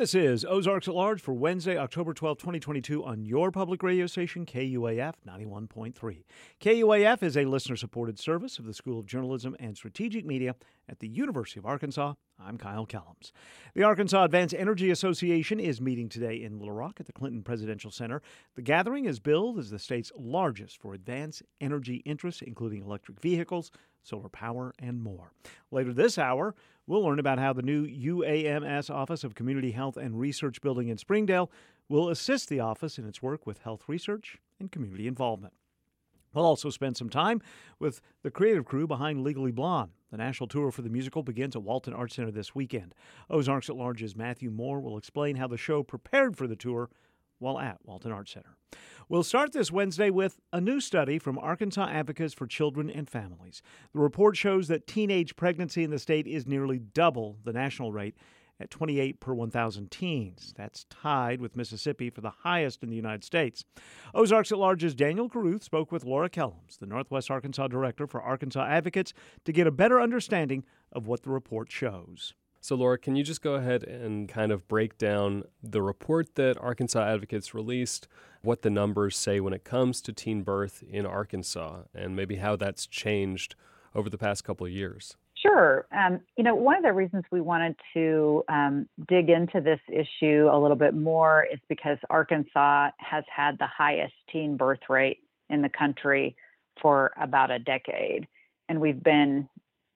This is Ozarks at Large for Wednesday, October 12, 2022, on your public radio station, KUAF 91.3. KUAF is a listener supported service of the School of Journalism and Strategic Media at the University of Arkansas. I'm Kyle Kellums. The Arkansas Advanced Energy Association is meeting today in Little Rock at the Clinton Presidential Center. The gathering is billed as the state's largest for advanced energy interests, including electric vehicles, solar power, and more. Later this hour, we'll learn about how the new UAMS Office of Community Health and Research building in Springdale will assist the office in its work with health research and community involvement. We'll also spend some time with the creative crew behind Legally Blonde. The national tour for the musical begins at Walton Arts Center this weekend. Ozarks at Large's Matthew Moore will explain how the show prepared for the tour while at Walton Arts Center. We'll start this Wednesday with a new study from Arkansas Advocates for Children and Families. The report shows that teenage pregnancy in the state is nearly double the national rate at 28 per 1,000 teens. That's tied with Mississippi for the highest in the United States. Ozarks at Large's Daniel Caruth spoke with Laura Kellums, the Northwest Arkansas Director for Arkansas Advocates, to get a better understanding of what the report shows. So, Laura, can you just go ahead and kind of break down the report that Arkansas Advocates released, what the numbers say when it comes to teen birth in Arkansas, and maybe how that's changed over the past couple of years? Sure. Um, you know, one of the reasons we wanted to um, dig into this issue a little bit more is because Arkansas has had the highest teen birth rate in the country for about a decade. And we've been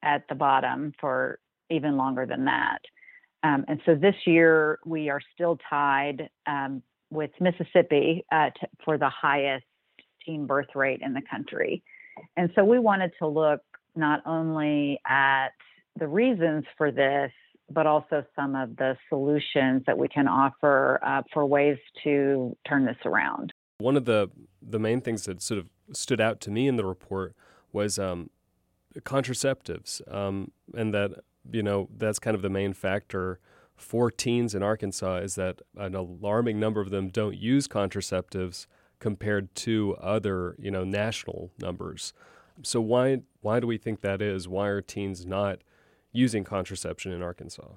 at the bottom for even longer than that. Um, and so this year we are still tied um, with Mississippi uh, for the highest teen birth rate in the country. And so we wanted to look not only at the reasons for this, but also some of the solutions that we can offer uh, for ways to turn this around. One of the the main things that sort of stood out to me in the report was um, contraceptives, um, and that you know that's kind of the main factor for teens in Arkansas is that an alarming number of them don't use contraceptives compared to other you know national numbers. So why why do we think that is? Why are teens not using contraception in Arkansas?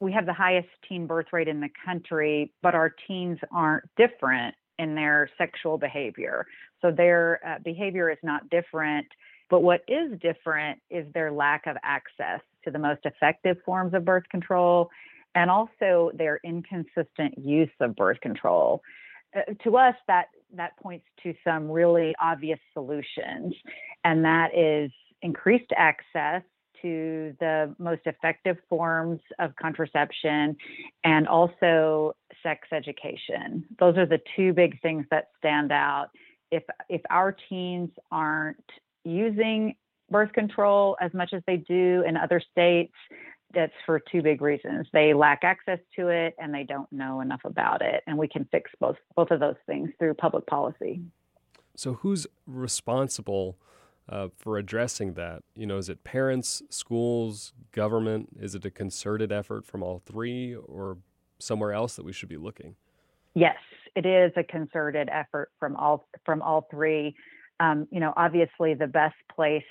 We have the highest teen birth rate in the country, but our teens aren't different in their sexual behavior. So their uh, behavior is not different, but what is different is their lack of access to the most effective forms of birth control and also their inconsistent use of birth control. Uh, to us, that that points to some really obvious solutions, and that is increased access to the most effective forms of contraception and also sex education. Those are the two big things that stand out. If if our teens aren't using birth control as much as they do in other states, that's for two big reasons. They lack access to it and they don't know enough about it. And we can fix both both of those things through public policy. So who's responsible uh, for addressing that? You know, is it parents, schools, government? Is it a concerted effort from all three or somewhere else that we should be looking? Yes, it is a concerted effort from all from all three. Um, you know, obviously the best place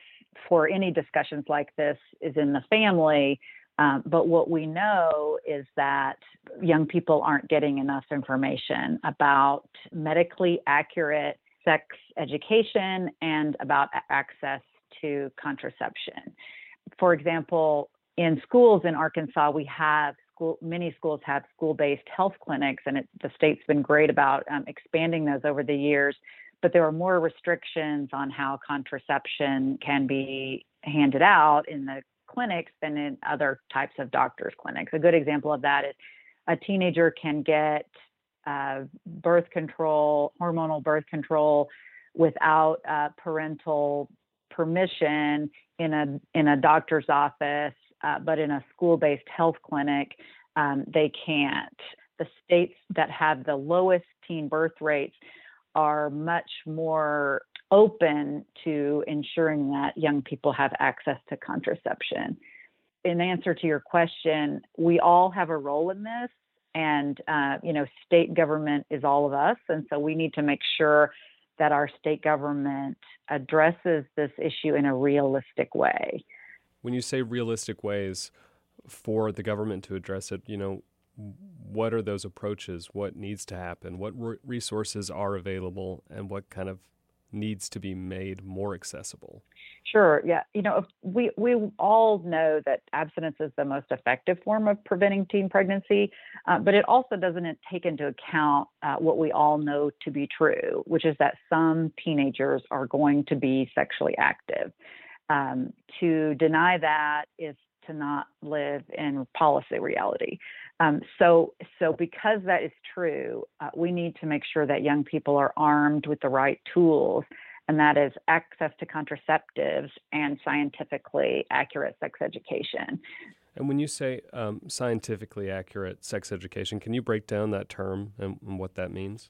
for any discussions like this is in the family. Um, but what we know is that young people aren't getting enough information about medically accurate sex education and about access to contraception. For example, in schools in Arkansas, we have school, many schools have school-based health clinics, and it, the state's been great about um, expanding those over the years. But there are more restrictions on how contraception can be handed out in the clinics than in other types of doctors' clinics. A good example of that is a teenager can get uh, birth control, hormonal birth control, without uh, parental permission in a in a doctor's office, uh, but in a school-based health clinic, um, they can't. The states that have the lowest teen birth rates are much more open to ensuring that young people have access to contraception. In answer to your question, we all have a role in this, and uh, you know, state government is all of us, and so we need to make sure that our state government addresses this issue in a realistic way. When you say realistic ways for the government to address it, you know, what are those approaches? What needs to happen? What re- resources are available, and what kind of needs to be made more accessible? Sure. Yeah. You know, we we all know that abstinence is the most effective form of preventing teen pregnancy, uh, but it also doesn't take into account uh, what we all know to be true, which is that some teenagers are going to be sexually active. Um, to deny that is to not live in policy reality. Um, so, so because that is true, uh, we need to make sure that young people are armed with the right tools, and that is access to contraceptives and scientifically accurate sex education. And when you say um, scientifically accurate sex education, can you break down that term and, and what that means?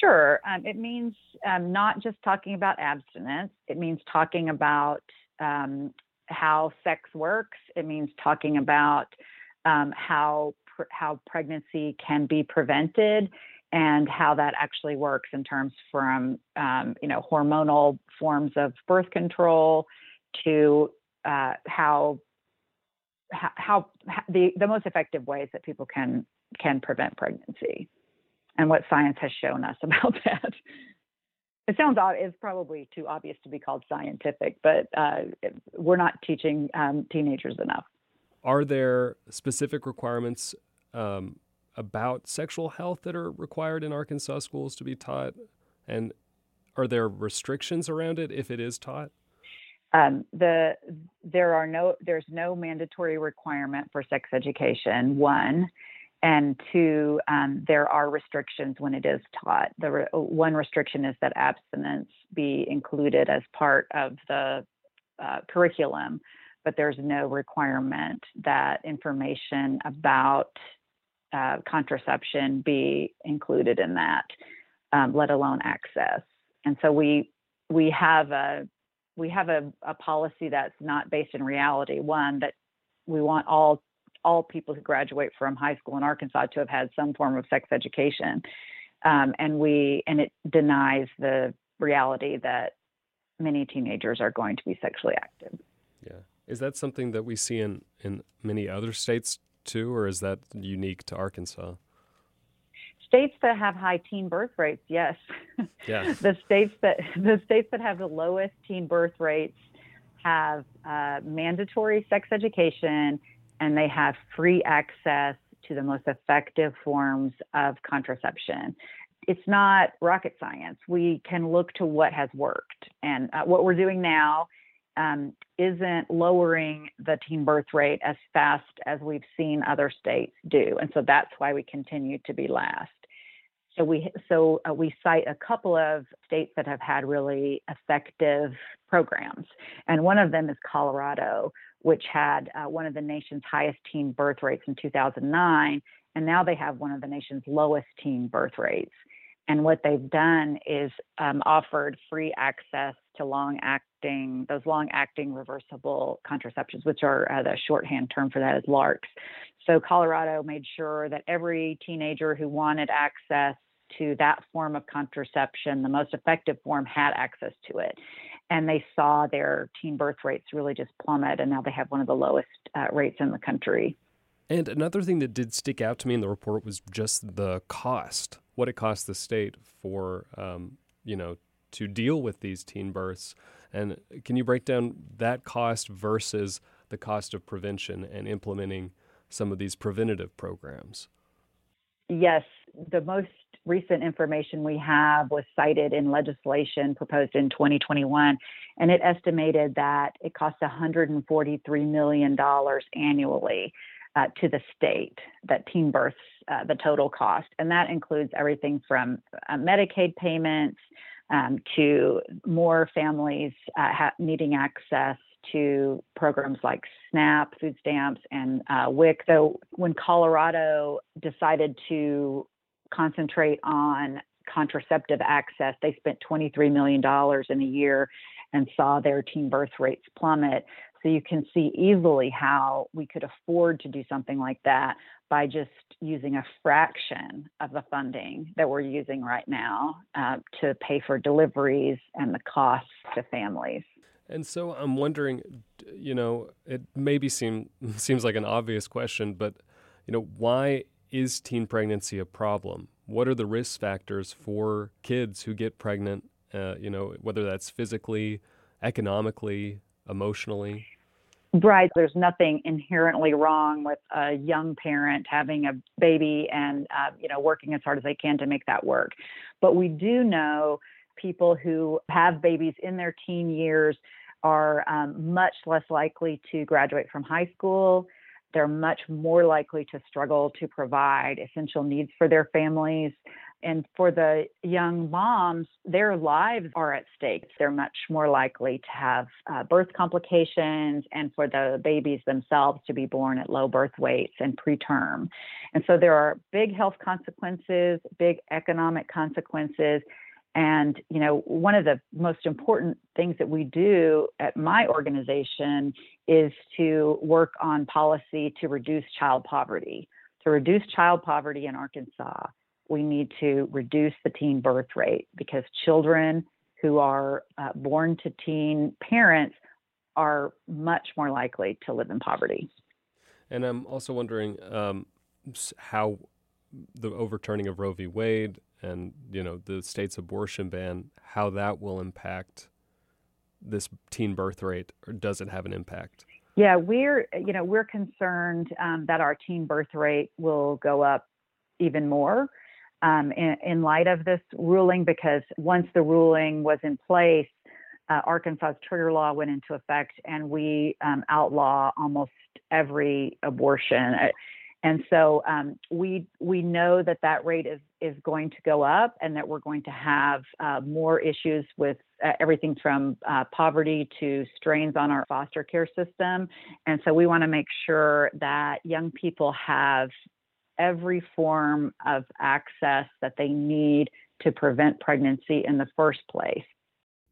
Sure. Um, it means um, not just talking about abstinence, it means talking about um, how sex works, it means talking about um, how pr- how pregnancy can be prevented and how that actually works in terms from um, you know hormonal forms of birth control to uh, how, how, how the the most effective ways that people can can prevent pregnancy and what science has shown us about that. It sounds. It's probably too obvious to be called scientific, but uh, we're not teaching um, teenagers enough. Are there specific requirements um, about sexual health that are required in Arkansas schools to be taught? And are there restrictions around it if it is taught? Um, the there are no there's no mandatory requirement for sex education. One, and two, um, there are restrictions when it is taught. The re- one restriction is that abstinence be included as part of the uh, curriculum but there's no requirement that information about uh, contraception be included in that, um, let alone access. And so we we have a we have a, a policy that's not based in reality. One that we want all all people who graduate from high school in Arkansas to have had some form of sex education, um, and we and it denies the reality that many teenagers are going to be sexually active. Yeah. Is that something that we see in, in many other states too, or is that unique to Arkansas? States that have high teen birth rates, yes. Yeah. the states that the states that have the lowest teen birth rates have uh, mandatory sex education, and they have free access to the most effective forms of contraception. It's not rocket science. We can look to what has worked, and uh, what we're doing now um, isn't lowering the teen birth rate as fast as we've seen other states do, and so that's why we continue to be last. So we so uh, we cite a couple of states that have had really effective programs, and one of them is Colorado, which had uh, one of the nation's highest teen birth rates in 2009, and now they have one of the nation's lowest teen birth rates. And what they've done is um, offered free access to long acting, those long acting reversible contraceptions, which are uh, the shorthand term for that is LARCs. So Colorado made sure that every teenager who wanted access to that form of contraception, the most effective form, had access to it. And they saw their teen birth rates really just plummet, and now they have one of the lowest uh, rates in the country. And another thing that did stick out to me in the report was just the cost, what it costs the state for, um, you know, to deal with these teen births. And can you break down that cost versus the cost of prevention and implementing some of these preventative programs? Yes, the most recent information we have was cited in legislation proposed in 2021, and it estimated that it costs $143 million annually uh, to the state that teen births, uh, the total cost. And that includes everything from uh, Medicaid payments um, to more families uh, ha- needing access to programs like SNAP, food stamps, and uh, WIC. Though when Colorado decided to concentrate on contraceptive access, they spent $23 million in a year and saw their teen birth rates plummet. So you can see easily how we could afford to do something like that by just using a fraction of the funding that we're using right now uh, to pay for deliveries and the costs to families. And so I'm wondering, you know, it maybe seem seems like an obvious question, but you know, why is teen pregnancy a problem? What are the risk factors for kids who get pregnant? Uh, you know, whether that's physically, economically, emotionally. Right. There's nothing inherently wrong with a young parent having a baby and, uh, you know, working as hard as they can to make that work. But we do know people who have babies in their teen years are um, much less likely to graduate from high school. They're much more likely to struggle to provide essential needs for their families. And for the young moms, their lives are at stake. They're much more likely to have uh, birth complications and for the babies themselves to be born at low birth weights and preterm. And so there are big health consequences, big economic consequences. And, you know, one of the most important things that we do at my organization is to work on policy to reduce child poverty, to reduce child poverty in Arkansas we need to reduce the teen birth rate because children who are uh, born to teen parents are much more likely to live in poverty. And I'm also wondering um, how the overturning of Roe v. Wade and you know the state's abortion ban, how that will impact this teen birth rate, or does it have an impact? Yeah, we're you know we're concerned um, that our teen birth rate will go up even more um, in, in, light of this ruling because once the ruling was in place, uh, Arkansas's trigger law went into effect and we um, outlaw almost every abortion. And so um, we we know that that rate is is going to go up, and that we're going to have uh, more issues with uh, everything from uh, poverty to strains on our foster care system. And so we want to make sure that young people have every form of access that they need to prevent pregnancy in the first place.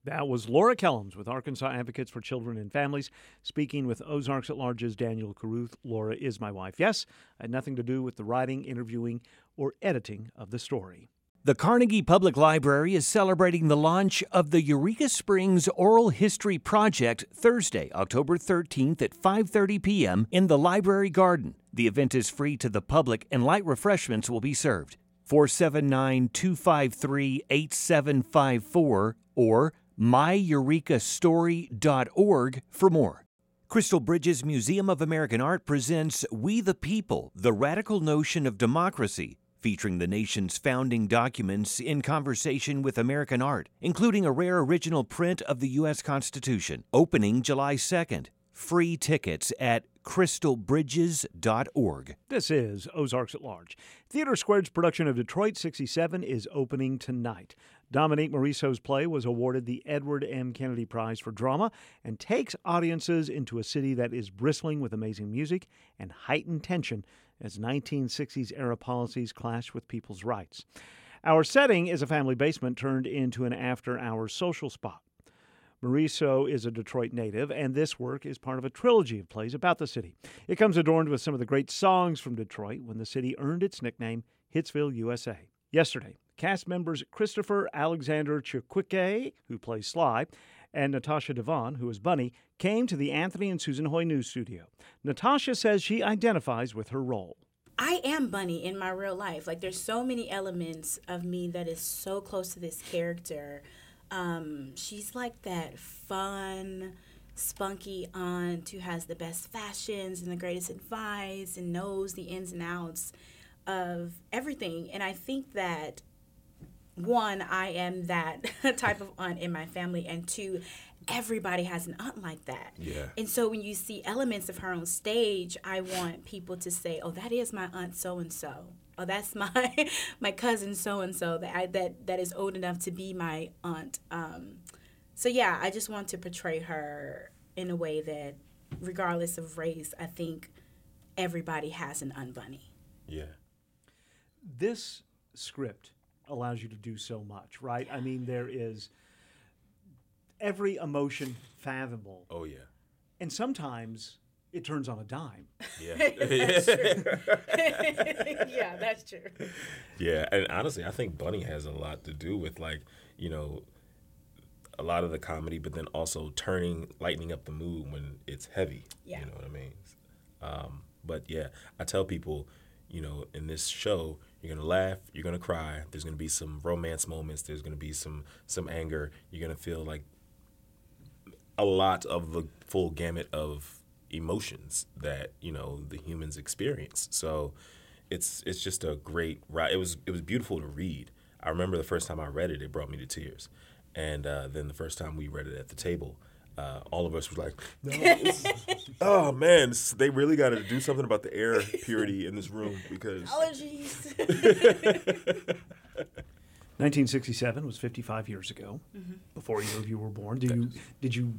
That was Laura Kellums with Arkansas Advocates for Children and Families, speaking with Ozarks at Large's Daniel Caruth. Laura is my wife. Yes, I had nothing to do with the writing, interviewing, or editing of the story. The Carnegie Public Library is celebrating the launch of the Eureka Springs Oral History Project Thursday, October 13th at 5:30 p.m. in the library garden. The event is free to the public and light refreshments will be served. 479-253-8754 or myeurekastory.org for more. Crystal Bridges Museum of American Art presents We the People: The Radical Notion of Democracy featuring the nation's founding documents in conversation with American art, including a rare original print of the U.S. Constitution, opening July 2nd. Free tickets at crystalbridges.org. This is Ozarks at Large. TheatreSquared's production of Detroit 67 is opening tonight. Dominique Morisseau's play was awarded the Edward M. Kennedy Prize for Drama and takes audiences into a city that is bristling with amazing music and heightened tension as 1960s era policies clash with people's rights. Our setting is a family basement turned into an after hours social spot. Morisseau is a Detroit native, and this work is part of a trilogy of plays about the city. It comes adorned with some of the great songs from Detroit when the city earned its nickname Hitsville, USA. Yesterday, cast members Christopher Alexander Chikwike, who plays Sly, and Natasha Devon, who is Bunny, came to the Anthony and Susan Hoy News Studio. Natasha says she identifies with her role. I am Bunny in my real life. Like, there's so many elements of me that is so close to this character. Um, she's like that fun, spunky aunt who has the best fashions and the greatest advice and knows the ins and outs of everything. And I think that one, I am that type of aunt in my family, and two, everybody has an aunt like that. Yeah. And so when you see elements of her on stage, I want people to say, "Oh, that is my aunt so and so." Oh, that's my my cousin so and so that I, that that is old enough to be my aunt. Um, so yeah, I just want to portray her in a way that, regardless of race, I think everybody has an aunt bunny. Yeah. This script allows you to do so much, right? I mean, there is every emotion fathomable. Oh yeah. And sometimes it turns on a dime. Yeah. that's yeah, that's true. Yeah, and honestly, I think Bunny has a lot to do with like, you know, a lot of the comedy, but then also turning, lightening up the mood when it's heavy. Yeah. You know what I mean? Um, but yeah, I tell people, you know, in this show, you're gonna laugh, you're gonna cry. There's gonna be some romance moments. There's gonna be some some anger. You're gonna feel like a lot of the full gamut of emotions that you know the humans experience. So it's it's just a great ride. It was it was beautiful to read. I remember the first time I read it, it brought me to tears, and uh, then the first time we read it at the table. Uh, all of us were like, no, is- "Oh man, this- they really got to do something about the air purity in this room because Allergies. 1967 was 55 years ago, before either of you were born. Did you did you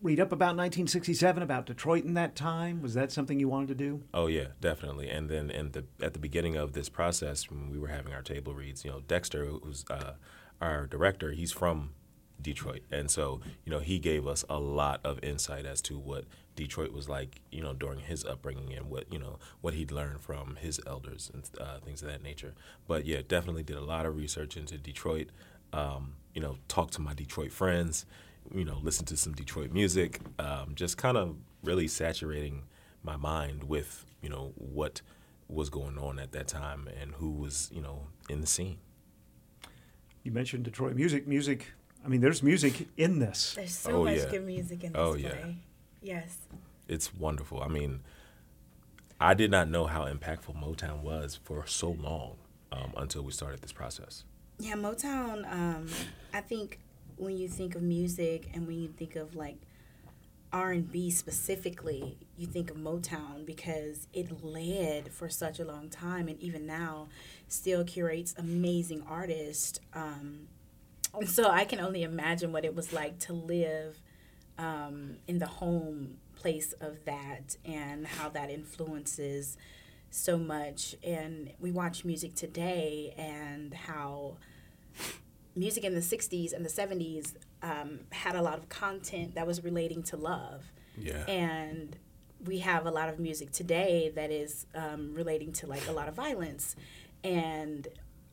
read up about 1967, about Detroit in that time? Was that something you wanted to do? Oh yeah, definitely. And then and the at the beginning of this process, when we were having our table reads, you know, Dexter, who's uh, our director, he's from Detroit, and so you know he gave us a lot of insight as to what Detroit was like, you know, during his upbringing and what you know what he'd learned from his elders and uh, things of that nature. But yeah, definitely did a lot of research into Detroit. Um, you know, talked to my Detroit friends. You know, listen to some Detroit music. Um, just kind of really saturating my mind with you know what was going on at that time and who was you know in the scene. You mentioned Detroit music. Music. I mean, there's music in this. There's so Oh, much yeah. good music in this Oh, play. yeah. Yes. It's wonderful. I mean, I did not know how impactful Motown was for so long um, until we started this process. Yeah, Motown. Um, I think when you think of music and when you think of like R and B specifically, you think of Motown because it led for such a long time, and even now, still curates amazing artists. Um, and so I can only imagine what it was like to live um, in the home place of that and how that influences so much. And we watch music today and how music in the 60s and the 70s um, had a lot of content that was relating to love. Yeah. And we have a lot of music today that is um, relating to like a lot of violence. And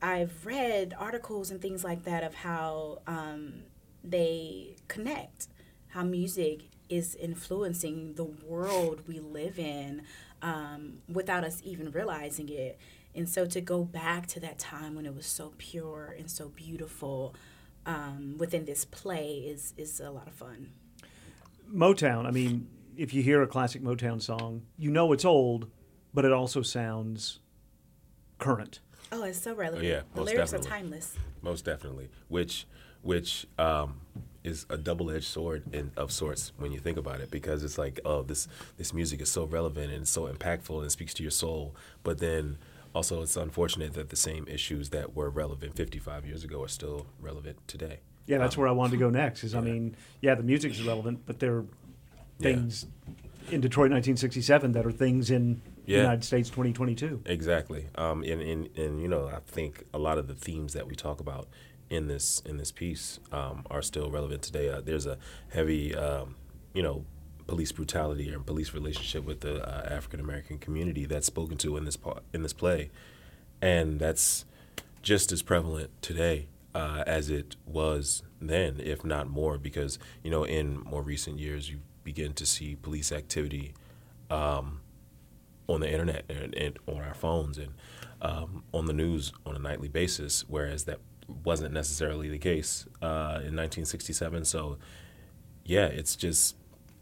I've read articles and things like that of how um, they connect, how music is influencing the world we live in um, without us even realizing it. And so to go back to that time when it was so pure and so beautiful um, within this play is, is a lot of fun. Motown. I mean, if you hear a classic Motown song, you know it's old, but it also sounds current. Oh, it's so relevant. yeah, the lyrics definitely. are timeless. Most definitely, which which um, is a double-edged sword in, of sorts when you think about it, because it's like, oh, this this music is so relevant and it's so impactful and speaks to your soul, but then also it's unfortunate that the same issues that were relevant 55 years ago are still relevant today. Yeah, that's where I wanted to go next. Is I mean, yeah, the music is relevant, but there are Yeah. things in Detroit 1967 that are things in the Yeah. United States 2022. Exactly. Um, and, and, and you know, I think a lot of the themes that we talk about in this in this piece um, are still relevant today. Uh, there's a heavy, um, you know, police brutality and police relationship with the uh, African American community that's spoken to in this part in this play, and that's just as prevalent today uh, as it was then, if not more, because you know, in more recent years, you begin to see police activity um, on the internet and, and on our phones and um, on the news on a nightly basis, whereas that wasn't necessarily the case uh, in 1967. So, yeah, it's just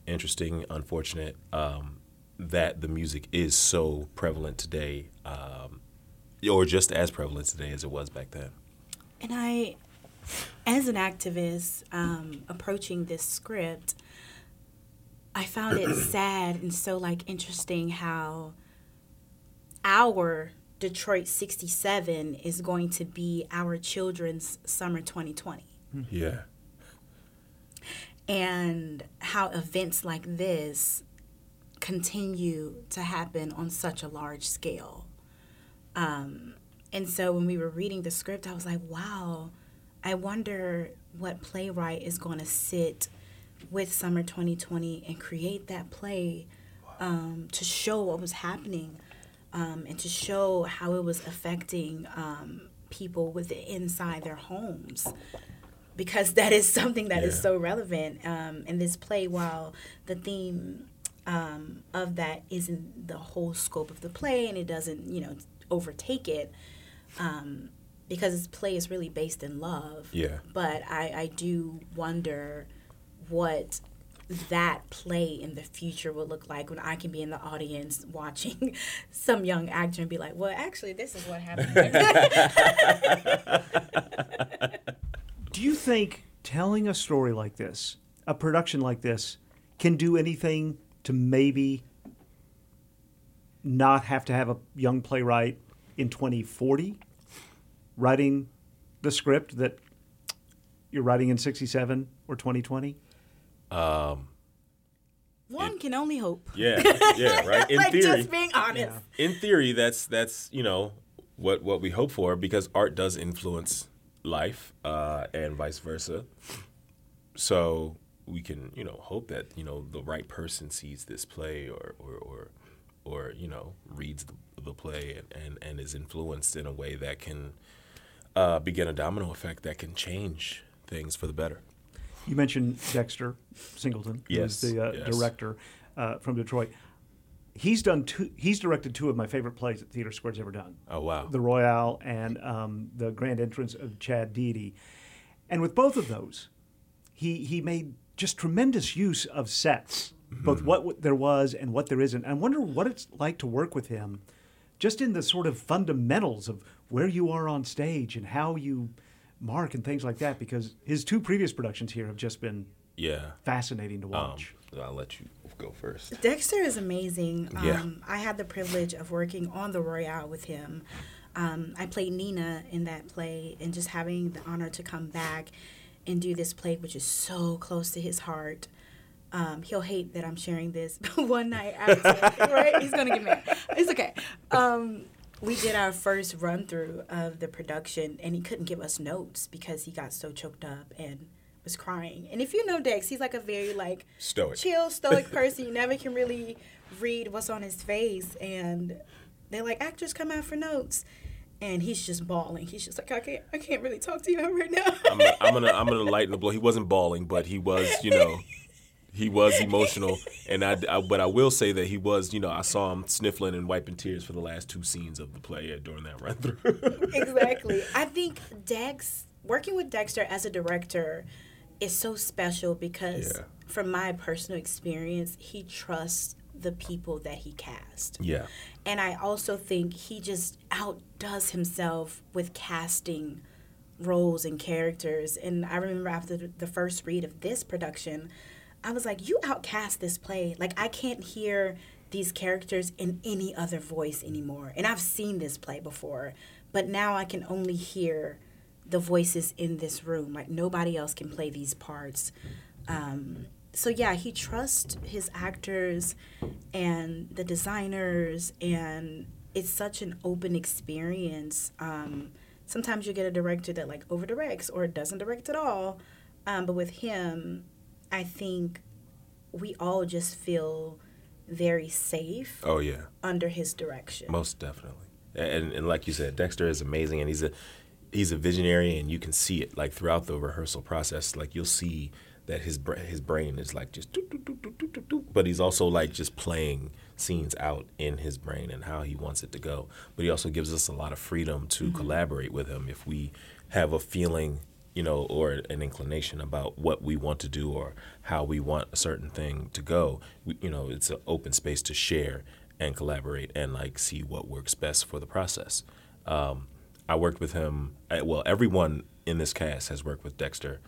interesting, unfortunate um, that the music is so prevalent today, um, or just as prevalent today as it was back then. And I, as an activist um, approaching this script, I found it sad and so like interesting how our Detroit 67 is going to be our children's summer 2020. Yeah. and how events like this continue to happen on such a large scale. Um, and so when we were reading the script, I was like, wow, I wonder what playwright is going to sit with Summer 2020 and create that play um, to show what was happening um, and to show how it was affecting um, people within inside their homes because that is something that is Yeah. so relevant um, in this play. While the theme um, of that isn't the whole scope of the play, and it doesn't, you know, overtake it. Um, because this play is really based in love. Yeah. But I, I do wonder what that play in the future will look like when I can be in the audience watching some young actor and be like, well, actually, this is what happened. Do you think telling a story like this, a production like this, can do anything to maybe not have to have a young playwright in 2040 writing the script that you're writing in 67 or 2020? One can only hope. Yeah, yeah, right. In like theory, just being honest. in theory, that's that's you know what what we hope for because art does influence life uh, and vice versa. So we can you know hope that you know the right person sees this play or or or, or you know reads the, the play and, and and is influenced in a way that can uh, begin a domino effect that can change things for the better. You mentioned Dexter Singleton, who's Yes, the uh, yes. director uh, from Detroit. He's done two. He's directed two of my favorite plays that Theater Square's ever done. Oh wow! The Royale and um, the Grand Entrance of Chad Deity. And with both of those, he he made just tremendous use of sets, both what w- there was and what there isn't. I wonder what it's like to work with him, just in the sort of fundamentals of where you are on stage and how you mark and things like that. Because his two previous productions here have just been yeah. fascinating to Um, watch. I'll let you go first. Dexter is amazing. Um, Yeah. I had the privilege of working on the Royale with him. Um, I played Nina in that play, and just having the honor to come back and do this play, which is so close to his heart. Um, he'll hate that I'm sharing this one night after, right? He's gonna get mad. It's okay. Um, we did our first run through of the production, and he couldn't give us notes because he got so choked up and was crying. And if you know Dex, he's like a very like Stoic. chill, stoic person. You never can really read what's on his face. And they're like, actors come out for notes. And he's just bawling. He's just like, I can't, I can't really talk to you right now. I'm gonna, I'm gonna I'm gonna lighten the blow. He wasn't bawling, but he was, you know, he was emotional. And I, I- but I will say that he was, you know, I saw him sniffling and wiping tears for the last two scenes of the play during that run through. exactly. I think Dex, working with Dexter as a director is so special because, Yeah. from my personal experience, he trusts the people that he cast. yeah, And I also think he just outdoes himself with casting roles and characters. And I remember after the first read of this production, I was like, you outcast this play. Like, I can't hear these characters in any other voice anymore. And I've seen this play before, but now I can only hear the voices in this room. Like, nobody else can play these parts. Um, so yeah, he trusts his actors and the designers, and it's such an open experience. Um, sometimes you get a director that like over directs or doesn't direct at all, um, but with him, I think we all just feel very safe oh yeah, under his direction. most definitely. And and like you said, Dexter is amazing, and he's a he's a visionary, and you can see it like throughout the rehearsal process. Like you'll see that his bra- his brain is like just, doot, doot, doot, but he's also like just playing scenes out in his brain and how he wants it to go. But he also gives us a lot of freedom to mm-hmm. collaborate with him if we have a feeling, you know, or an inclination about what we want to do or how we want a certain thing to go. We, you know, it's an open space to share and collaborate and like see what works best for the process. Um, I worked with him. I, well, everyone in this cast has worked with Dexter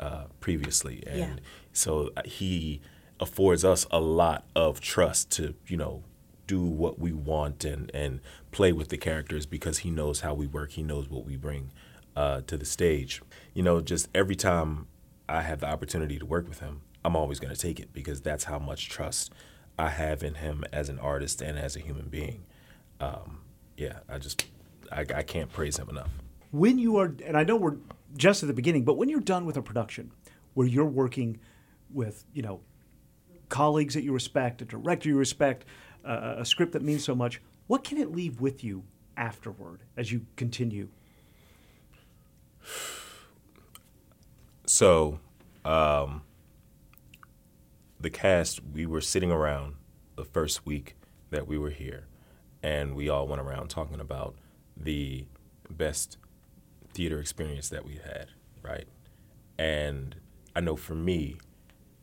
uh, previously, and Yeah. so uh, he affords us a lot of trust to you know do what we want and and play with the characters because he knows how we work. He knows what we bring uh, to the stage. You know, just every time I have the opportunity to work with him, I'm always going to take it because that's how much trust I have in him as an artist and as a human being. Um, yeah, I just I, I can't praise him enough. when you are, and I know we're just at the beginning, but when you're done with a production where you're working with, you know, colleagues that you respect, a director you respect, uh, a script that means so much, what can it leave with you afterward as you continue? So, um, the cast, we were sitting around the first week that we were here, and we all went around talking about the best theater experience that we had, right? And I know for me,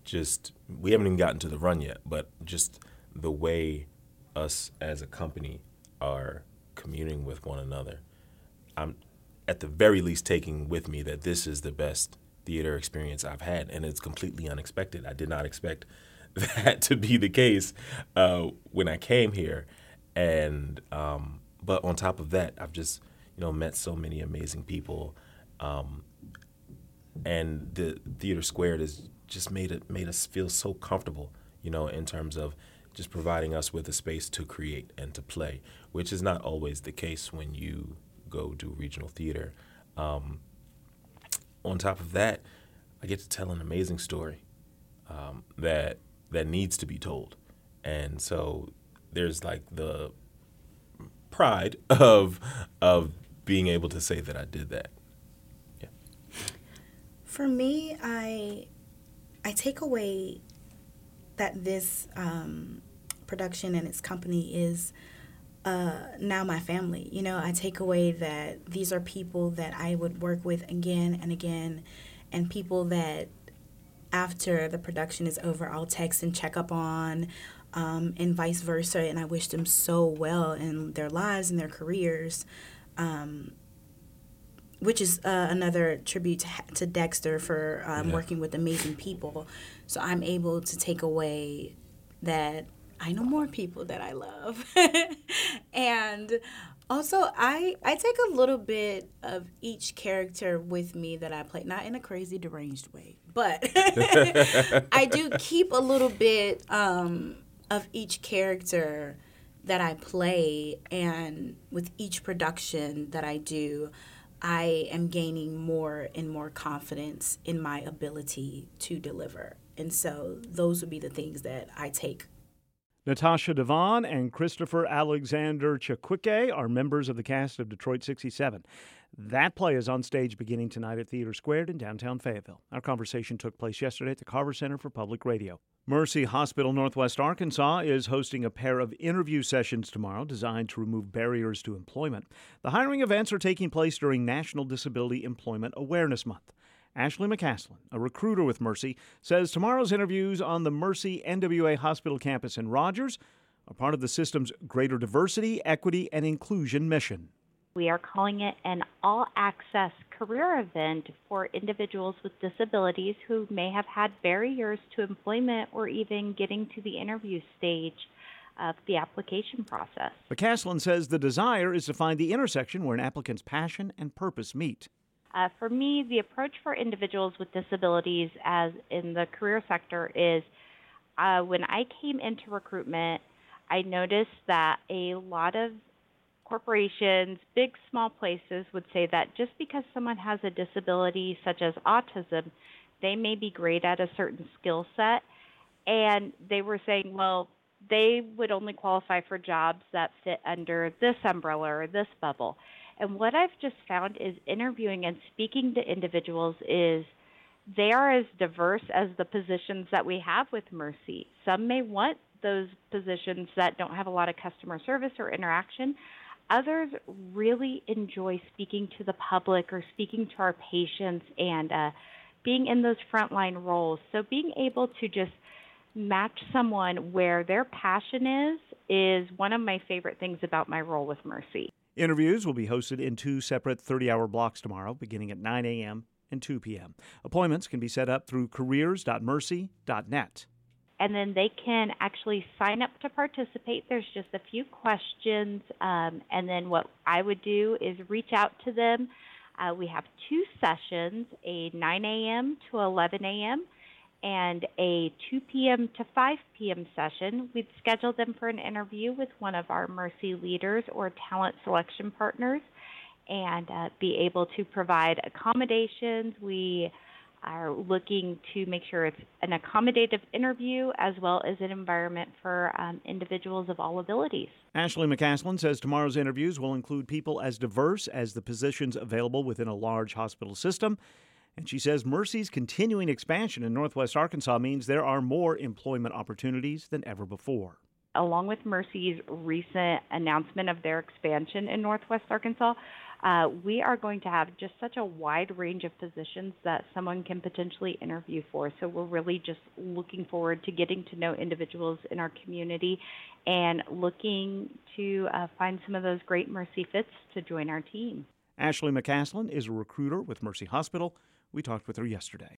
just we haven't even gotten to the run yet, but just the way us as a company are communing with one another, I'm at the very least taking with me that this is the best theater experience I've had, and it's completely unexpected. I did not expect that to be the case uh, when I came here, and um, but on top of that, I've just you know met so many amazing people, um, and the TheatreSquared has just made it made us feel so comfortable, you know, in terms of just providing us with a space to create and to play, which is not always the case when you go do regional theater. Um, on top of that, I get to tell an amazing story um, that that needs to be told, and so there's like the pride of of being able to say that I did that. Yeah. For me, I I take away that this um, production and its company is uh, now my family. You know, I take away that these are people that I would work with again and again, and people that after the production is over, I'll text and check up on, um, and vice versa. And I wish them so well in their lives and their careers. Um, which is uh, another tribute to, to Dexter for um, yeah. working with amazing people. So I'm able to take away that I know more people that I love. and also I I take a little bit of each character with me that I play, not in a crazy deranged way, but I do keep a little bit um, of each character that I play and with each production that I do, I am gaining more and more confidence in my ability to deliver. And so those would be the things that I take Natasha Devon and Christopher Alexander Chakwike are members of the cast of Detroit 67. That play is on stage beginning tonight at TheatreSquared in downtown Fayetteville. Our conversation took place yesterday at the Carver Center for Public Radio. Mercy Hospital Northwest Arkansas is hosting a pair of interview sessions tomorrow designed to remove barriers to employment. The hiring events are taking place during National Disability Employment Awareness Month. Ashley McCaslin, a recruiter with Mercy, says tomorrow's interviews on the Mercy NWA Hospital campus in Rogers are part of the system's greater diversity, equity, and inclusion mission. We are calling it an all access career event for individuals with disabilities who may have had barriers to employment or even getting to the interview stage of the application process. McCaslin says the desire is to find the intersection where an applicant's passion and purpose meet. Uh, for me, the approach for individuals with disabilities, as in the career sector, is uh, when I came into recruitment, I noticed that a lot of corporations, big, small places, would say that just because someone has a disability such as autism, they may be great at a certain skill set. And they were saying, well, they would only qualify for jobs that fit under this umbrella or this bubble. And what I've just found is interviewing and speaking to individuals is they are as diverse as the positions that we have with Mercy. Some may want those positions that don't have a lot of customer service or interaction. Others really enjoy speaking to the public or speaking to our patients and uh, being in those frontline roles. So being able to just match someone where their passion is is one of my favorite things about my role with Mercy. Interviews will be hosted in two separate 30 hour blocks tomorrow, beginning at 9 a.m. and 2 p.m. Appointments can be set up through careers.mercy.net. And then they can actually sign up to participate. There's just a few questions. Um, and then what I would do is reach out to them. Uh, we have two sessions a 9 a.m. to 11 a.m and a 2 p.m. to 5 p.m. session. We'd schedule them for an interview with one of our Mercy leaders or talent selection partners and uh, be able to provide accommodations. We are looking to make sure it's an accommodative interview as well as an environment for um, individuals of all abilities. Ashley McCaslin says tomorrow's interviews will include people as diverse as the positions available within a large hospital system and she says Mercy's continuing expansion in Northwest Arkansas means there are more employment opportunities than ever before. along with Mercy's recent announcement of their expansion in Northwest Arkansas, uh, we are going to have just such a wide range of positions that someone can potentially interview for. So we're really just looking forward to getting to know individuals in our community and looking to uh, find some of those great Mercy fits to join our team. Ashley McCaslin is a recruiter with Mercy Hospital. We talked with her yesterday.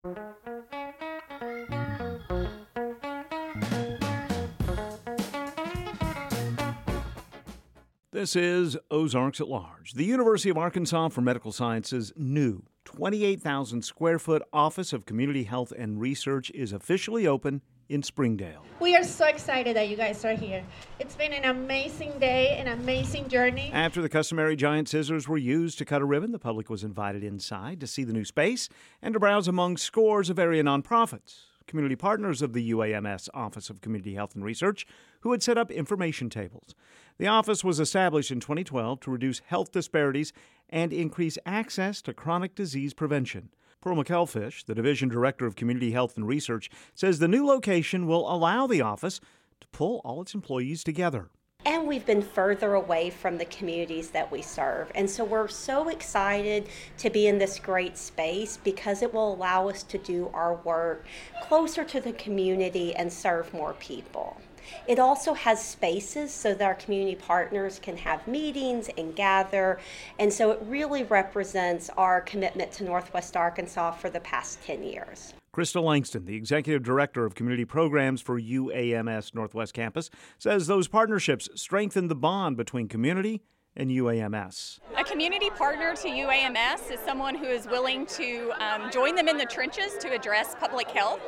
This is Ozarks at Large. The University of Arkansas for Medical Sciences' new 28,000 square foot Office of Community Health and Research is officially open in Springdale. We are so excited that you guys are here. It's been an amazing day, an amazing journey. After the customary giant scissors were used to cut a ribbon, the public was invited inside to see the new space and to browse among scores of area nonprofits community partners of the UAMS Office of Community Health and Research, who had set up information tables. The office was established in 2012 to reduce health disparities and increase access to chronic disease prevention. Pearl McElfish, the Division Director of Community Health and Research, says the new location will allow the office to pull all its employees together. And we've been further away from the communities that we serve. And so we're so excited to be in this great space because it will allow us to do our work closer to the community and serve more people. It also has spaces so that our community partners can have meetings and gather. And so it really represents our commitment to Northwest Arkansas for the past 10 years. Crystal Langston, the Executive Director of Community Programs for UAMS Northwest Campus, says those partnerships strengthen the bond between community and UAMS. A community partner to UAMS is someone who is willing to um, join them in the trenches to address public health.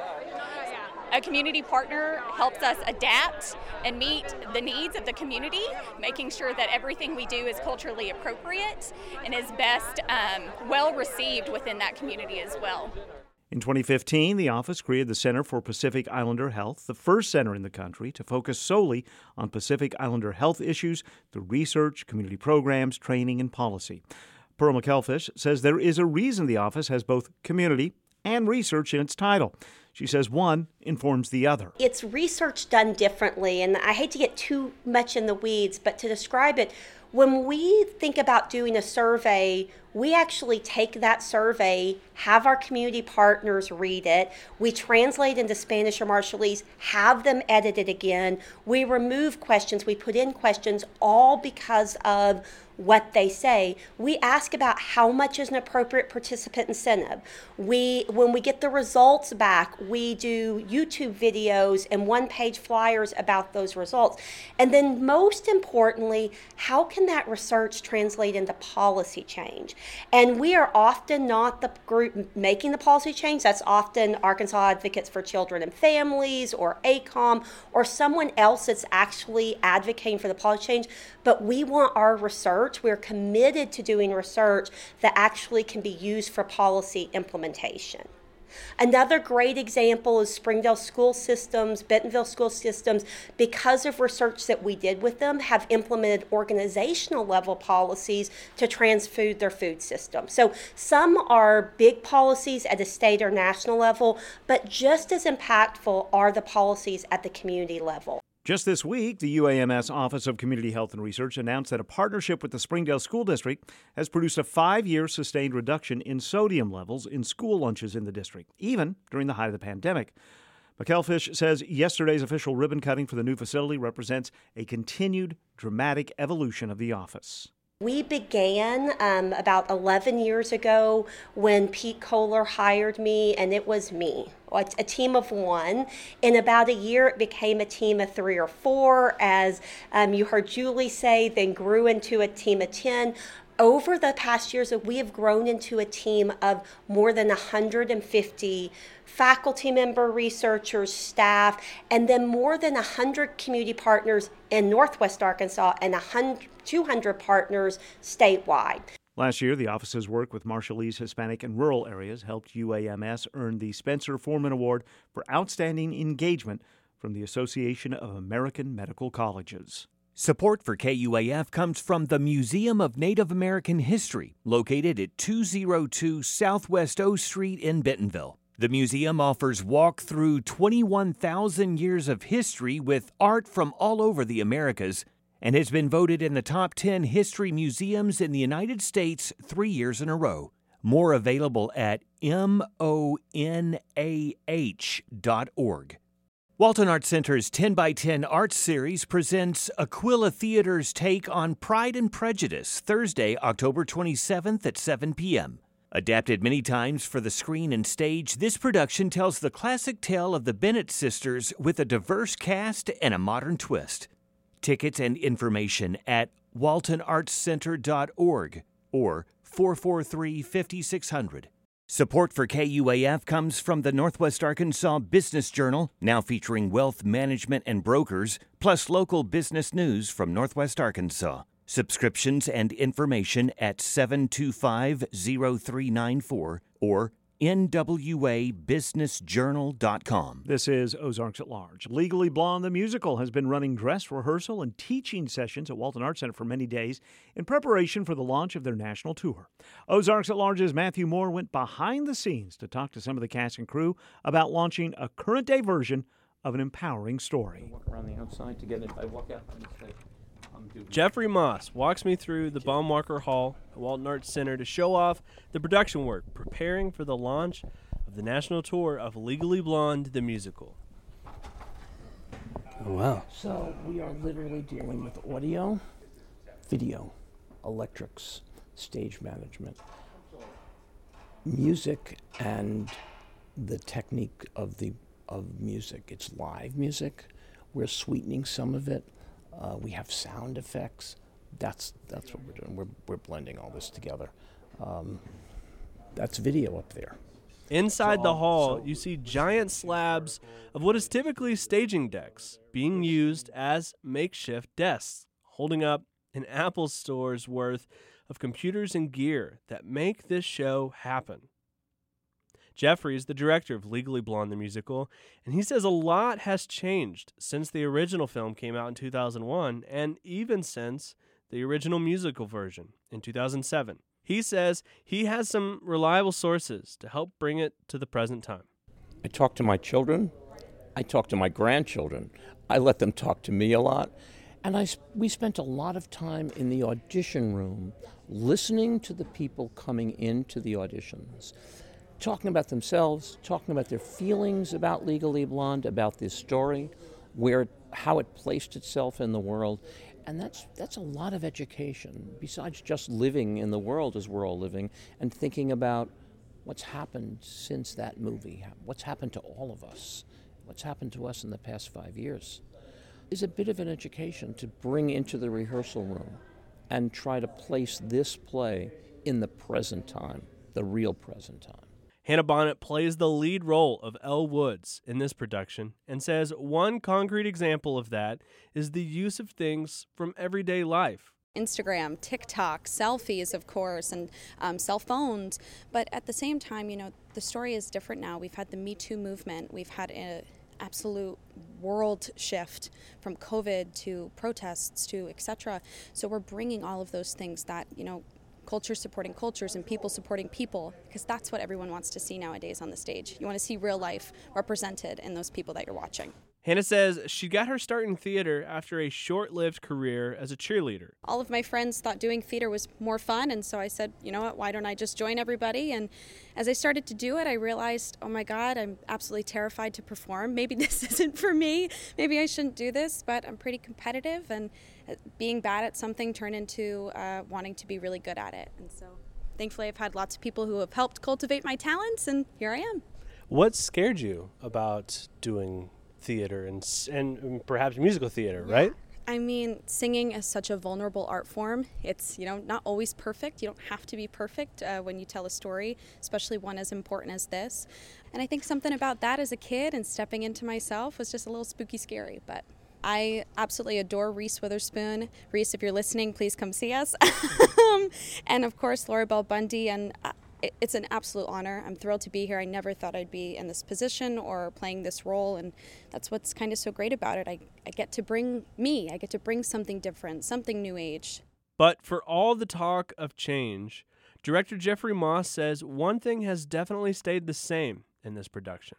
A community partner helps us adapt and meet the needs of the community, making sure that everything we do is culturally appropriate and is best um, well received within that community as well. In 2015, the office created the Center for Pacific Islander Health, the first center in the country to focus solely on Pacific Islander health issues through research, community programs, training, and policy. Pearl McElfish says there is a reason the office has both community and research in its title. She says one informs the other. It's research done differently, and I hate to get too much in the weeds, but to describe it, when we think about doing a survey, we actually take that survey, have our community partners read it, we translate into Spanish or Marshallese, have them edit it again, we remove questions, we put in questions, all because of what they say. We ask about how much is an appropriate participant incentive. We when we get the results back, we do YouTube videos and one-page flyers about those results. And then most importantly, how can that research translate into policy change? And we are often not the group making the policy change. That's often Arkansas Advocates for Children and Families or ACOM or someone else that's actually advocating for the policy change. But we want our research, we're committed to doing research that actually can be used for policy implementation. Another great example is Springdale School Systems, Bentonville School Systems, because of research that we did with them, have implemented organizational level policies to transfood their food system. So some are big policies at a state or national level, but just as impactful are the policies at the community level. Just this week, the UAMS Office of Community Health and Research announced that a partnership with the Springdale School District has produced a five year sustained reduction in sodium levels in school lunches in the district, even during the height of the pandemic. McElfish says yesterday's official ribbon cutting for the new facility represents a continued dramatic evolution of the office. We began um, about 11 years ago when Pete Kohler hired me, and it was me, a, a, team of one. In about a year, it became a team of three or four, as um, you heard Julie say, then grew into a team of 10 over the past years, we have grown into a team of more than 150 faculty member, researchers, staff, and then more than 100 community partners in Northwest Arkansas and 100, 200 partners statewide. Last year, the office's work with Marshallese Hispanic and rural areas helped UAMS earn the Spencer Foreman Award for Outstanding Engagement from the Association of American Medical Colleges. Support for KUAF comes from the Museum of Native American History, located at 202 Southwest O Street in Bentonville. The museum offers walk through 21,000 years of history with art from all over the Americas and has been voted in the top 10 history museums in the United States three years in a row. More available at monah.org. Walton Arts Center's 10 by 10 Art Series presents Aquila Theater's take on Pride and Prejudice Thursday, October 27th at 7 p.m. Adapted many times for the screen and stage, this production tells the classic tale of the Bennet sisters with a diverse cast and a modern twist. Tickets and information at waltonartscenter.org or 443 5600. Support for KUAF comes from the Northwest Arkansas Business Journal, now featuring wealth management and brokers, plus local business news from Northwest Arkansas. Subscriptions and information at 725 0394 or NWABusinessJournal.com. This is Ozarks at Large. Legally Blonde, the musical, has been running dress rehearsal and teaching sessions at Walton Arts Center for many days in preparation for the launch of their national tour. Ozarks at Large's Matthew Moore went behind the scenes to talk to some of the cast and crew about launching a current day version of an empowering story. Walk around the outside to get it. I walk out on the stage. Jeffrey Moss walks me through the Baum Walker Hall at Walton Arts Center to show off the production work preparing for the launch of the national tour of Legally Blonde the musical. Oh, wow. So we are literally dealing with audio, video, electrics, stage management, music, and the technique of the of music. It's live music. We're sweetening some of it. Uh, we have sound effects. That's that's what we're doing. We're we're blending all this together. Um, that's video up there. Inside the hall, you see giant slabs of what is typically staging decks being used as makeshift desks, holding up an Apple Store's worth of computers and gear that make this show happen. Jeffrey is the director of Legally Blonde the musical, and he says a lot has changed since the original film came out in 2001 and even since the original musical version in 2007. He says he has some reliable sources to help bring it to the present time. I talk to my children. I talk to my grandchildren. I let them talk to me a lot. And I, we spent a lot of time in the audition room listening to the people coming into the auditions talking about themselves, talking about their feelings about Legally Blonde, about this story, where how it placed itself in the world. And that's that's a lot of education besides just living in the world as we're all living and thinking about what's happened since that movie, what's happened to all of us, what's happened to us in the past 5 years. Is a bit of an education to bring into the rehearsal room and try to place this play in the present time, the real present time. Hannah Bonnet plays the lead role of Elle Woods in this production and says one concrete example of that is the use of things from everyday life. Instagram, TikTok, selfies, of course, and um, cell phones. But at the same time, you know, the story is different now. We've had the Me Too movement, we've had an absolute world shift from COVID to protests to etc. So we're bringing all of those things that, you know, culture supporting cultures and people supporting people because that's what everyone wants to see nowadays on the stage. You want to see real life represented in those people that you're watching. Hannah says she got her start in theater after a short lived career as a cheerleader. All of my friends thought doing theater was more fun, and so I said, you know what, why don't I just join everybody? And as I started to do it, I realized, oh my God, I'm absolutely terrified to perform. Maybe this isn't for me. Maybe I shouldn't do this, but I'm pretty competitive, and uh, being bad at something turned into uh, wanting to be really good at it. And so thankfully, I've had lots of people who have helped cultivate my talents, and here I am. What scared you about doing theater and and perhaps musical theater, yeah. right? I mean, singing is such a vulnerable art form. It's, you know, not always perfect. You don't have to be perfect uh, when you tell a story, especially one as important as this. And I think something about that as a kid and stepping into myself was just a little spooky scary, but I absolutely adore Reese Witherspoon. Reese, if you're listening, please come see us. and of course, Laura Bell Bundy. And uh, it's an absolute honor. I'm thrilled to be here. I never thought I'd be in this position or playing this role, and that's what's kind of so great about it. I, I get to bring me, I get to bring something different, something new age. But for all the talk of change, director Jeffrey Moss says one thing has definitely stayed the same, in this production.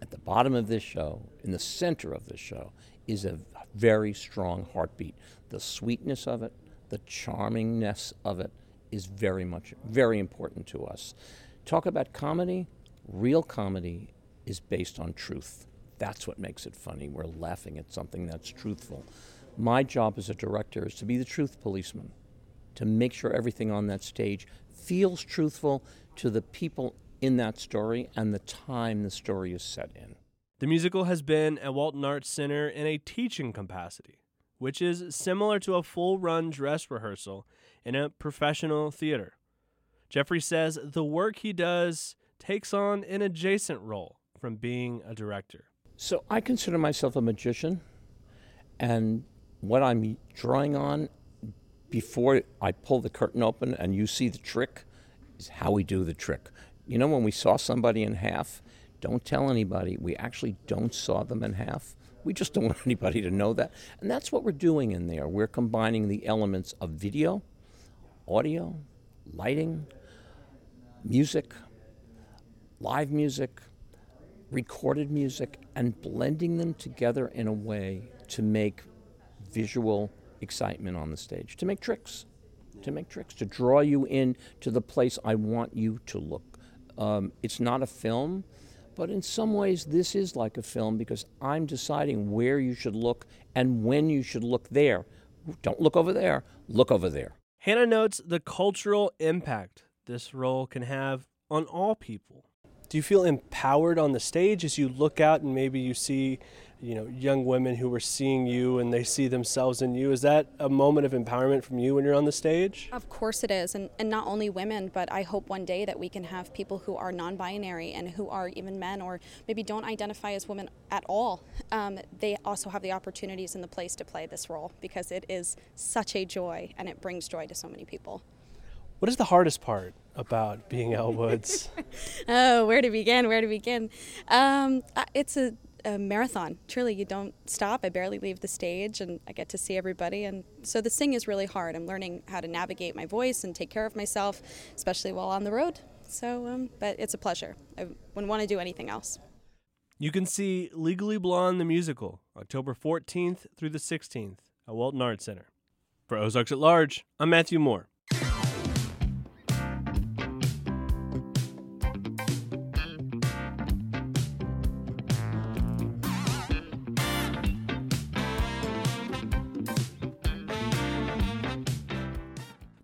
At the bottom of this show, in the center of this show, is a very strong heartbeat. The sweetness of it, the charmingness of it is very much, very important to us. Talk about comedy, real comedy is based on truth. That's what makes it funny. We're laughing at something that's truthful. My job as a director is to be the truth policeman, to make sure everything on that stage feels truthful to the people in that story and the time the story is set in. The musical has been at Walton Arts Center in a teaching capacity, which is similar to a full run dress rehearsal in a professional theater. Jeffrey says the work he does takes on an adjacent role from being a director. So I consider myself a magician, and what I'm drawing on before I pull the curtain open and you see the trick is how we do the trick. You know, when we saw somebody in half, don't tell anybody. We actually don't saw them in half. We just don't want anybody to know that. And that's what we're doing in there. We're combining the elements of video, audio, lighting, music, live music, recorded music, and blending them together in a way to make visual excitement on the stage, to make tricks, to make tricks, to draw you in to the place I want you to look. Um, it's not a film, but in some ways this is like a film because I'm deciding where you should look and when you should look there. Don't look over there, look over there. Hannah notes the cultural impact this role can have on all people. Do you feel empowered on the stage as you look out and maybe you see, you know, young women who are seeing you and they see themselves in you? Is that a moment of empowerment from you when you're on the stage? Of course it is. And, and not only women, but I hope one day that we can have people who are non binary and who are even men or maybe don't identify as women at all. Um, they also have the opportunities and the place to play this role because it is such a joy and it brings joy to so many people. What is the hardest part about being Elle Woods? oh, where to begin? Where to begin? Um, it's a, a, marathon. Truly, you don't stop. I barely leave the stage, and I get to see everybody. And so the sing is really hard. I'm learning how to navigate my voice and take care of myself, especially while on the road. So, um, but it's a pleasure. I wouldn't want to do anything else. You can see Legally Blonde the musical October 14th through the 16th at Walton Arts Center. For Ozarks at Large, I'm Matthew Moore.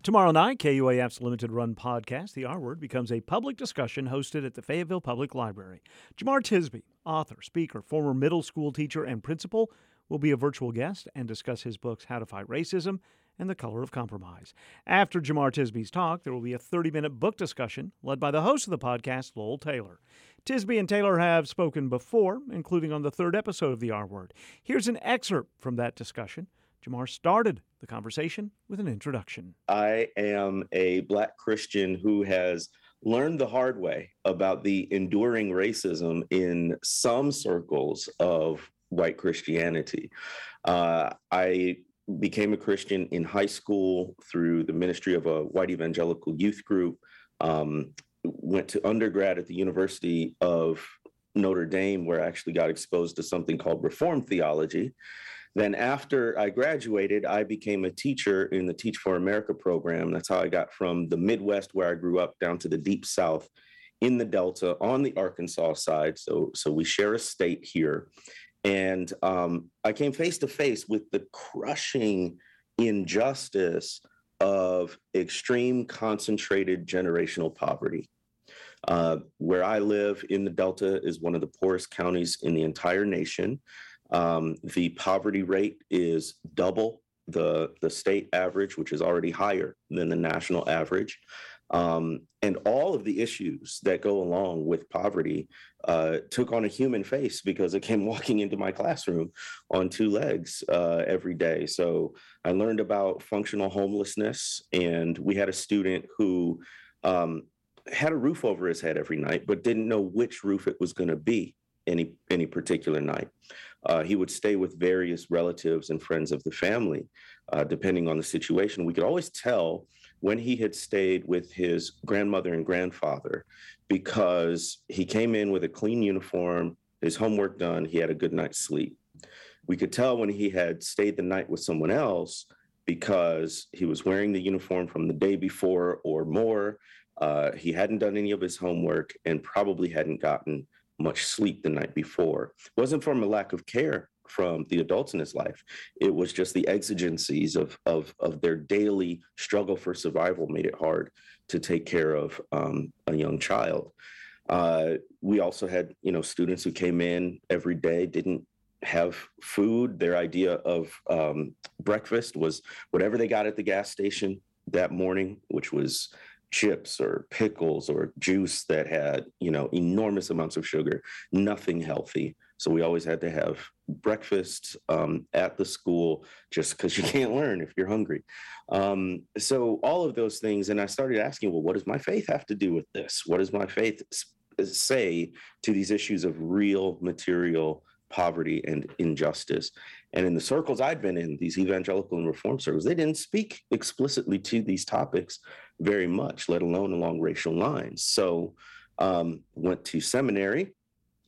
Tomorrow night, KUAF's limited run podcast, The R Word, becomes a public discussion hosted at the Fayetteville Public Library. Jemar Tisby, author, speaker, former middle school teacher, and principal, will be a virtual guest and discuss his books How to Fight Racism and The Color of Compromise. After Jemar Tisby's talk, there will be a 30 minute book discussion led by the host of the podcast, Lowell Taylor. Tisby and Taylor have spoken before, including on the third episode of The R Word. Here's an excerpt from that discussion. Jemar started the conversation with an introduction. I am a Black Christian who has learned the hard way about the enduring racism in some circles of white Christianity. Uh, I became a Christian in high school through the ministry of a white evangelical youth group. Um, went to undergrad at the University of Notre Dame, where I actually got exposed to something called Reformed theology. Then, after I graduated, I became a teacher in the Teach for America program. That's how I got from the Midwest, where I grew up, down to the Deep South in the Delta on the Arkansas side. So, so we share a state here. And um, I came face to face with the crushing injustice of extreme concentrated generational poverty. Uh, where I live in the Delta is one of the poorest counties in the entire nation. Um, the poverty rate is double the, the state average, which is already higher than the national average. Um, and all of the issues that go along with poverty uh, took on a human face because it came walking into my classroom on two legs uh, every day. So I learned about functional homelessness, and we had a student who um, had a roof over his head every night, but didn't know which roof it was going to be any any particular night. Uh, he would stay with various relatives and friends of the family, uh, depending on the situation. We could always tell when he had stayed with his grandmother and grandfather because he came in with a clean uniform, his homework done, he had a good night's sleep. We could tell when he had stayed the night with someone else because he was wearing the uniform from the day before or more. Uh, he hadn't done any of his homework and probably hadn't gotten much sleep the night before. It wasn't from a lack of care from the adults in his life. It was just the exigencies of of of their daily struggle for survival made it hard to take care of um, a young child. Uh, we also had you know students who came in every day didn't have food. Their idea of um, breakfast was whatever they got at the gas station that morning, which was chips or pickles or juice that had you know enormous amounts of sugar nothing healthy. So we always had to have breakfast um, at the school just because you can't learn if you're hungry. Um, so all of those things and i started asking well what does my faith have to do with this? What does my faith say to these issues of real material poverty and injustice and in the circles I'd been in, these evangelical and reform circles, they didn't speak explicitly to these topics very much, let alone along racial lines. So um, went to seminary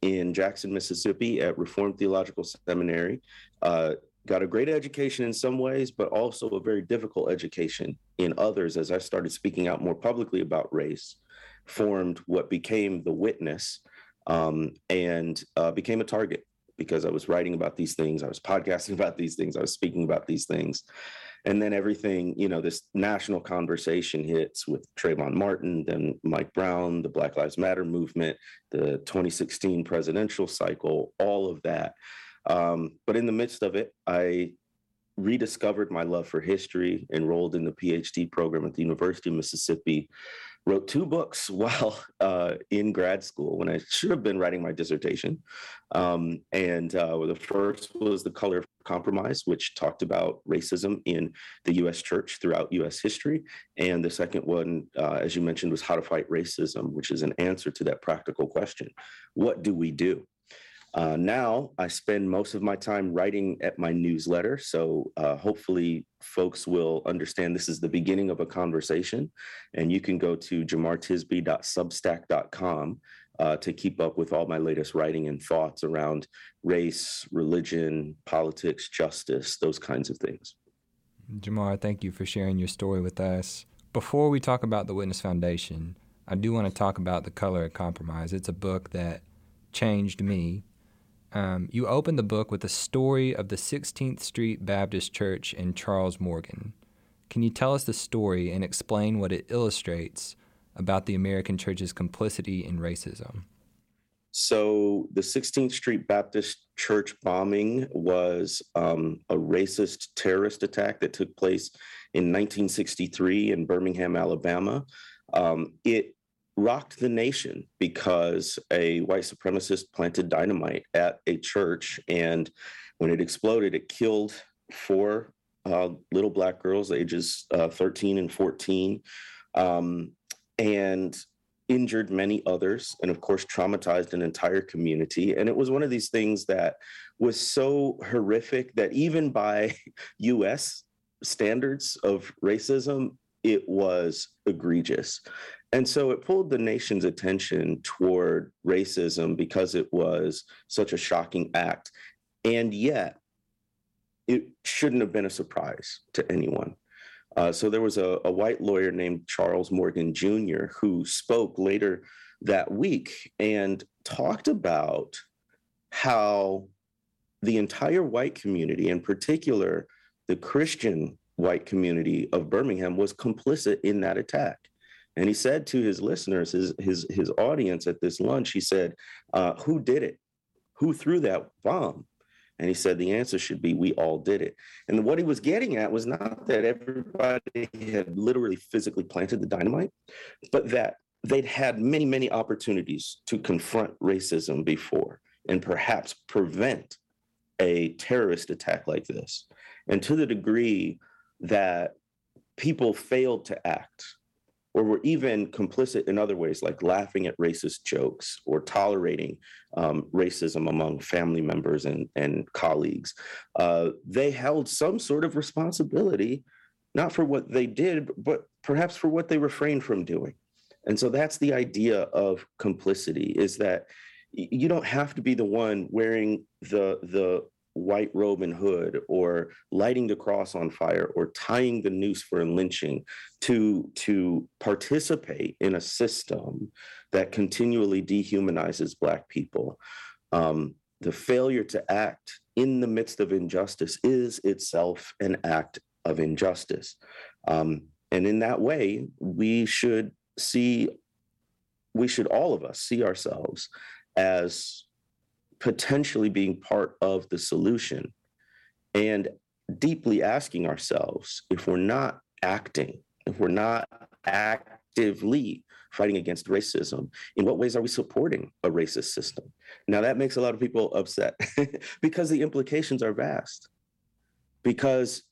in Jackson, Mississippi at Reformed Theological Seminary. Uh, got a great education in some ways, but also a very difficult education in others as I started speaking out more publicly about race, formed what became the witness um, and uh, became a target because I was writing about these things, I was podcasting about these things, I was speaking about these things. And then everything, you know, this national conversation hits with Trayvon Martin, then Mike Brown, the Black Lives Matter movement, the 2016 presidential cycle, all of that. Um, but in the midst of it, I rediscovered my love for history, enrolled in the PhD program at the University of Mississippi, wrote two books while uh, in grad school when I should have been writing my dissertation. Um, and uh, the first was The Color of Compromise, which talked about racism in the US church throughout US history. And the second one, uh, as you mentioned, was How to Fight Racism, which is an answer to that practical question What do we do? Uh, now I spend most of my time writing at my newsletter. So uh, hopefully, folks will understand this is the beginning of a conversation. And you can go to jemartisby.substack.com uh, to keep up with all my latest writing and thoughts around race, religion, politics, justice, those kinds of things. Jemar, thank you for sharing your story with us. Before we talk about the Witness Foundation, I do want to talk about The Color of Compromise. It's a book that changed me um, you open the book with a story of the 16th Street Baptist Church in Charles Morgan. Can you tell us the story and explain what it illustrates about the American church's complicity in racism? So, the 16th Street Baptist Church bombing was um, a racist terrorist attack that took place in 1963 in Birmingham, Alabama. Um, it rocked the nation because a white supremacist planted dynamite at a church. And when it exploded, it killed four uh, little black girls, ages uh, 13 and 14, um, and injured many others, and of course, traumatized an entire community. And it was one of these things that was so horrific that even by US standards of racism, it was egregious. And so it pulled the nation's attention toward racism because it was such a shocking act. And yet, it shouldn't have been a surprise to anyone. Uh, so there was a, a, white lawyer named Charles Morgan Jr. who spoke later that week and talked about how the entire white community, in particular the Christian white community of Birmingham, was complicit in that attack. And he said to his listeners, his his his audience at this lunch, he said, uh, "Who did it? Who threw that bomb?" And he said the answer should be, "We all did it." And what he was getting at was not that everybody had literally physically planted the dynamite, but that they'd had many many opportunities to confront racism before and perhaps prevent a terrorist attack like this. And to the degree that people failed to act or were even complicit in other ways, like laughing at racist jokes or tolerating um, racism among family members and, and colleagues. Uh, they held some sort of responsibility, not for what they did, but perhaps for what they refrained from doing. And so that's the idea of complicity is that you don't have to be the one wearing the the white robe and hood or lighting the cross on fire or tying the noose for a lynching to to participate in a system that continually dehumanizes black people. Um, the failure to act in the midst of injustice is itself an act of injustice. Um, and in that way we should see we should all of us see ourselves as potentially being part of the solution and deeply asking ourselves if we're not acting, if we're not actively fighting against racism, in what ways are we supporting a racist system? Now, that makes a lot of people upset because the implications are vast. Because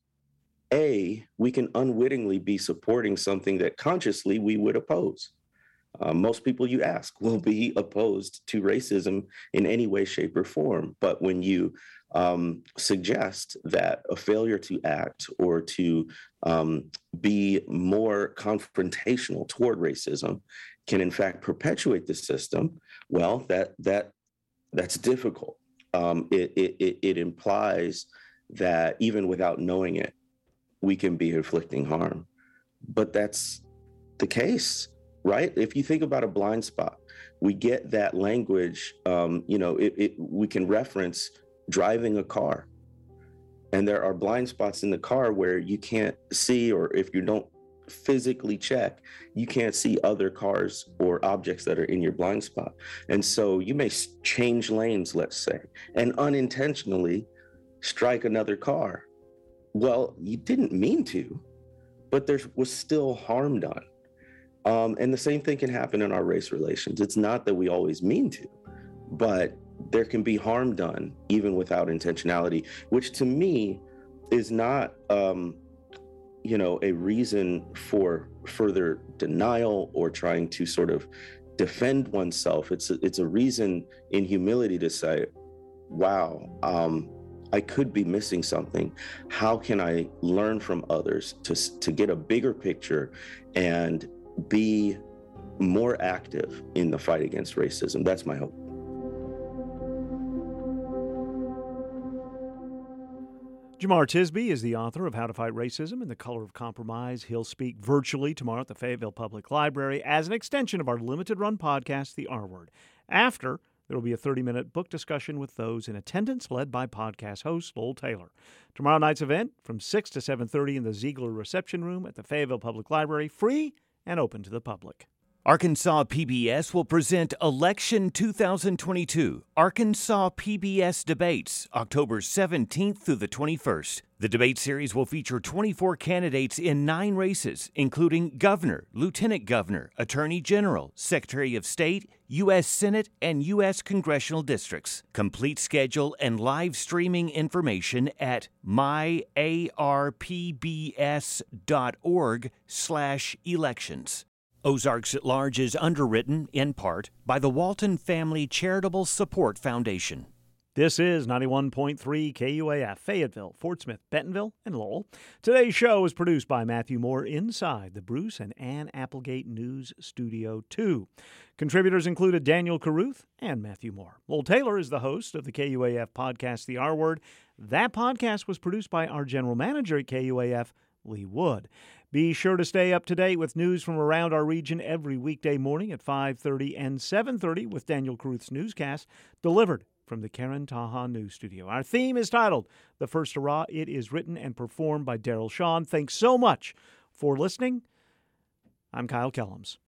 A, we can unwittingly be supporting something that consciously we would oppose. Uh, most people you ask will be opposed to racism in any way, shape, or form. But when you um, suggest that a failure to act or to um, be more confrontational toward racism can, in fact, perpetuate the system, well, that that that's difficult. Um, it, it it implies that even without knowing it, we can be inflicting harm. But that's the case right? If you think about a blind spot, we get that language. Um, you know, it, it, we can reference driving a car, and there are blind spots in the car where you can't see, or if you don't physically check, you can't see other cars or objects that are in your blind spot. And so you may change lanes, let's say, and unintentionally strike another car. Well, you didn't mean to, but there was still harm done. Um, and the same thing can happen in our race relations. It's not that we always mean to, but there can be harm done even without intentionality, which to me is not, um, you know, a reason for further denial or trying to sort of defend oneself. It's a, it's a reason in humility to say, "Wow, um, I could be missing something. How can I learn from others to to get a bigger picture and be more active in the fight against racism. That's my hope. Jemar Tisby is the author of How to Fight Racism and the Color of Compromise. He'll speak virtually tomorrow at the Fayetteville Public Library as an extension of our limited run podcast, The R Word. After, there will be a 30 minute book discussion with those in attendance, led by podcast host Lowell Taylor. Tomorrow night's event from 6 to 7.30 in the Ziegler Reception Room at the Fayetteville Public Library, free and open to the public. Arkansas PBS will present Election 2022 Arkansas PBS Debates, October 17th through the 21st. The debate series will feature 24 candidates in nine races, including governor, lieutenant governor, attorney general, secretary of state, U.S. Senate, and U.S. congressional districts. Complete schedule and live streaming information at myarpbs.org slash elections. Ozarks at Large is underwritten, in part, by the Walton Family Charitable Support Foundation. This is 91.3 KUAF, Fayetteville, Fort Smith, Bentonville, and Lowell. Today's show is produced by Matthew Moore inside the Bruce and Ann Applegate News Studio 2. Contributors included Daniel Caruth and Matthew Moore. Lowell Taylor is the host of the KUAF podcast, The R Word. That podcast was produced by our general manager at KUAF, Lee Wood. Be sure to stay up to date with news from around our region every weekday morning at 5:30 and 7:30 with Daniel Caruth's newscast delivered from the Karen Taha News Studio. Our theme is titled The First Hurrah. It is written and performed by Daryl Sean. Thanks so much for listening. I'm Kyle Kellums.